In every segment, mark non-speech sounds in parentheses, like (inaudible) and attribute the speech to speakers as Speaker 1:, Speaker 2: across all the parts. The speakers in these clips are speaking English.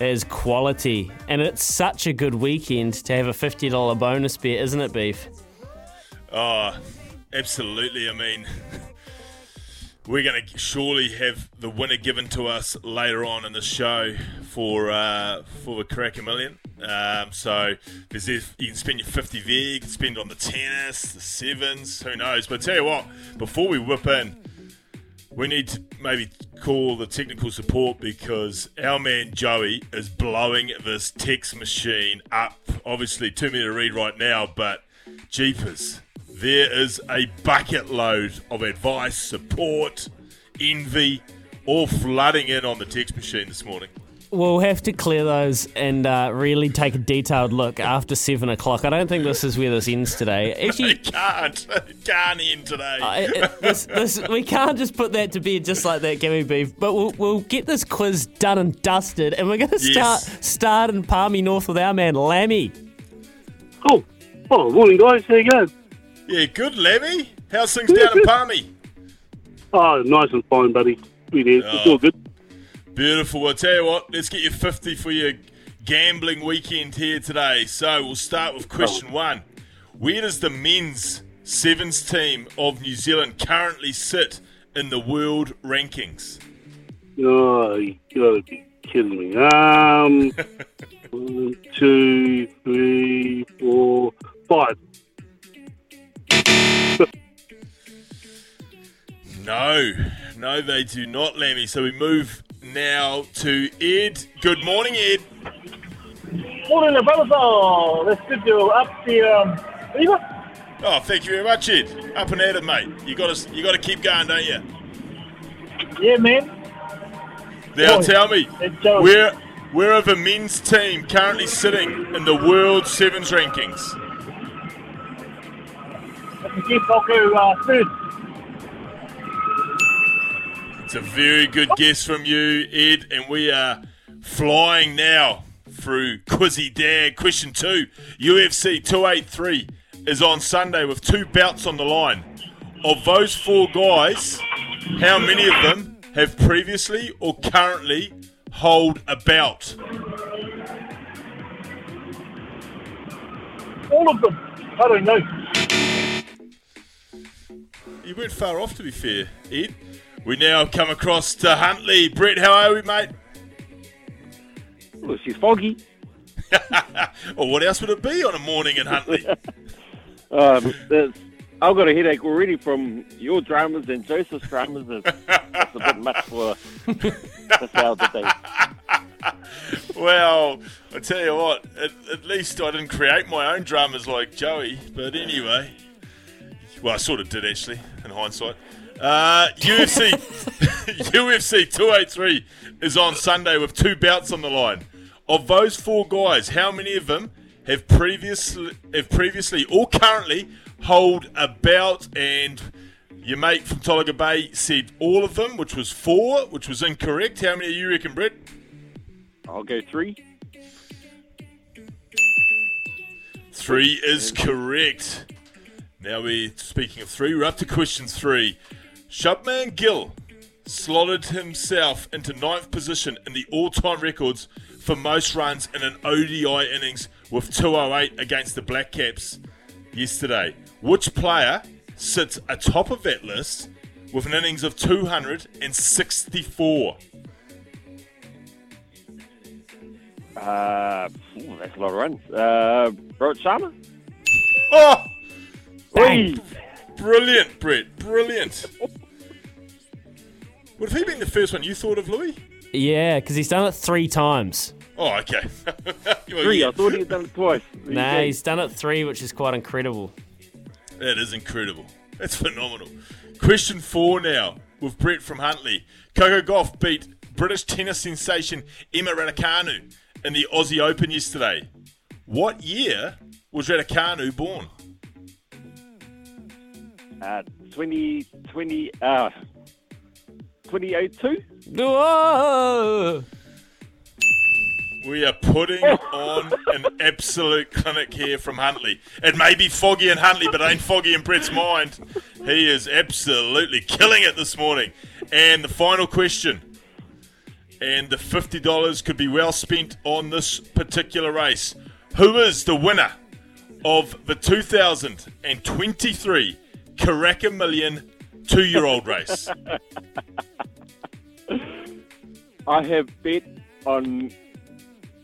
Speaker 1: is quality, and it's such a good weekend to have a $50 bonus bet, isn't it, Beef?
Speaker 2: Oh, absolutely. I mean, we're going to surely have the winner given to us later on in the show for uh, for the Karaka Million. Um, so there's you can spend your 50 there, you can spend on the tennis, the sevens, who knows. But I tell you what, before we whip in, we need to maybe call the technical support because our man Joey is blowing this text machine up. Obviously, too many to read right now, but jeepers. There is a bucket load of advice, support, envy, all flooding in on the text machine this morning.
Speaker 1: We'll have to clear those and uh, really take a detailed look after seven o'clock. I don't think this is where this ends today. (laughs) Actually,
Speaker 2: it can't. (laughs) It can't end today.
Speaker 1: Uh, it, this, this, we can't just put that to bed just like that, Gimme Beef. But we'll, we'll get this quiz done and dusted, and we're going to start
Speaker 2: Yes.
Speaker 1: start in Palmy North with our man Lammy.
Speaker 3: Cool. Oh, morning, guys. How you going?
Speaker 2: Yeah, good, Lemmy. How's things down in Palmy?
Speaker 3: Oh, nice and fine, buddy. It is. It's
Speaker 2: Oh.
Speaker 3: all good.
Speaker 2: Beautiful. Well, I'll tell you what, let's get you 50 for your gambling weekend here today. So we'll start with question one. Where does the men's sevens team of New Zealand currently sit in the world rankings?
Speaker 3: Oh, you gotta be kidding me. Um, (laughs) one, two, three, four, five.
Speaker 2: No, no, they do not, Lemmy. So we move now to Ed. Good morning, Ed.
Speaker 4: Morning, the brothers. Oh, that's good to up the um, Eva.
Speaker 2: Oh, thank you very much, Ed. Up and at it, mate. You got to, you got to keep going, don't you?
Speaker 4: Yeah, man.
Speaker 2: Now tell me, where where are the men's team currently sitting in the world sevens rankings?
Speaker 4: If you keep I'll go uh, first.
Speaker 2: It's a very good guess from you, Ed, and we are flying now through Quizzy Dad. Question two: UFC 283 is on Sunday with two bouts on the line. Of those four guys, how many of them have previously or currently hold a bout?
Speaker 4: All of them. I don't know.
Speaker 2: You went far off, to be fair, Ed. We now come across to Huntly. Brett, how are we, mate?
Speaker 3: Well, she's foggy. (laughs)
Speaker 2: Or what else would it be on a morning in Huntly? (laughs)
Speaker 5: Um, I've got a headache already from your dramas and Joseph's dramas. It's, it's a bit much for this hour of the day. (laughs)
Speaker 2: well, I tell you what, at, at least I didn't create my own dramas like Joey. But anyway, well, I sort of did actually, in hindsight. Uh, UFC UFC (laughs) 283 is on Sunday with two bouts on the line. Of those four guys, how many of them have previously have previously or currently hold a bout? And your mate from Tolaga Bay said all of them, which was four, which was incorrect. How many do you reckon, Brett?
Speaker 5: I'll go three.
Speaker 2: Three is correct. Now we're speaking of three, we're up to question three. Shubman Gill slotted himself into ninth position in the all-time records for most runs in an ODI innings with 208 against the Black Caps yesterday. Which player sits atop of that list with an innings of 264?
Speaker 5: Uh, ooh, that's a lot of runs. Uh, Rohit Sharma.
Speaker 2: Oh, brilliant, Brett. Brilliant. Would have he been the first one you thought of, Louis?
Speaker 1: Yeah, because he's done it three times.
Speaker 2: Oh, okay. (laughs) Well,
Speaker 5: Three.
Speaker 2: yeah,
Speaker 5: I thought he'd done it twice. There
Speaker 1: Nah, he's done it three, which is quite incredible.
Speaker 2: that is incredible. That's phenomenal. Question four now with Brett from Huntly. Coco Gauff beat British tennis sensation Emma Raducanu in the Aussie Open yesterday. What year was Raducanu born?
Speaker 5: Uh, 2020, uh, 2002?
Speaker 1: Whoa!
Speaker 2: We are putting oh. on an absolute clinic here from Huntly. It may be foggy in Huntly, but it ain't foggy in Brett's mind. He is absolutely killing it this morning. And the final question. And the $50 could be well spent on this particular race. Who is the winner of the 2023 Karaka Million two year old race? (laughs)
Speaker 5: I have bet on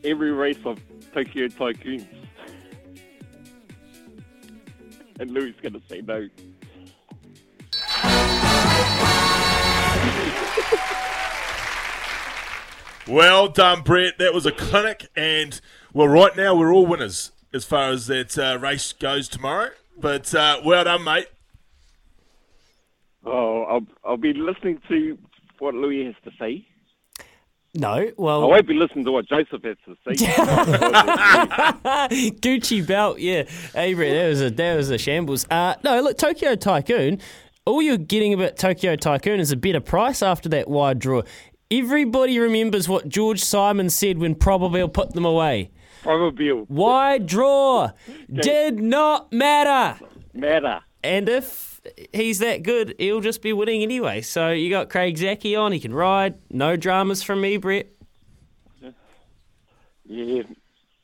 Speaker 5: every race of Tokyo Tycoons. (laughs) And Louis going to say no. (laughs)
Speaker 2: Well done, Brett. That was a clinic, and well, right now we're all winners as far as that uh, race goes tomorrow. But uh, well done, mate.
Speaker 5: Oh, I'll, I'll be listening to what Louis has to say.
Speaker 1: No, well, I
Speaker 5: won't be listening to what Joseph has to say. (laughs)
Speaker 1: Gucci belt, yeah. Hey, Brett, that was a that was a shambles. Uh, no, look, Tokyo Tycoon. All you're getting about Tokyo Tycoon is a better price after that wide draw. Everybody remembers what George Simon said when Probably put them away.
Speaker 5: Probably
Speaker 1: Wide draw (laughs) did not matter.
Speaker 5: matter.
Speaker 1: And if he's that good, he'll just be winning anyway. So you got Craig Zaki on, he can ride. No dramas from me, Brett.
Speaker 5: Yeah.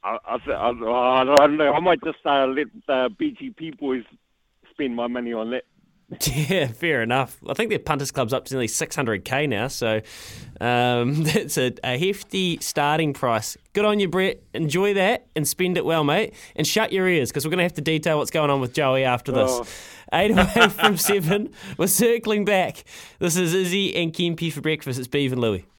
Speaker 5: I, I, I, I don't know. I might just uh, let uh, BGP boys spend my money on that. (laughs)
Speaker 1: Yeah, fair enough. I think their punters club's up to nearly 600k now, so um, (laughs) that's a, a hefty starting price. Good on you, Brett. Enjoy that and spend it well, mate. And shut your ears because we're going to have to detail what's going on with Joey after this.
Speaker 5: Oh.
Speaker 1: Eight away (laughs) from seven. We're circling back. This is Izzy and Kempi for breakfast. It's Beav and Louie.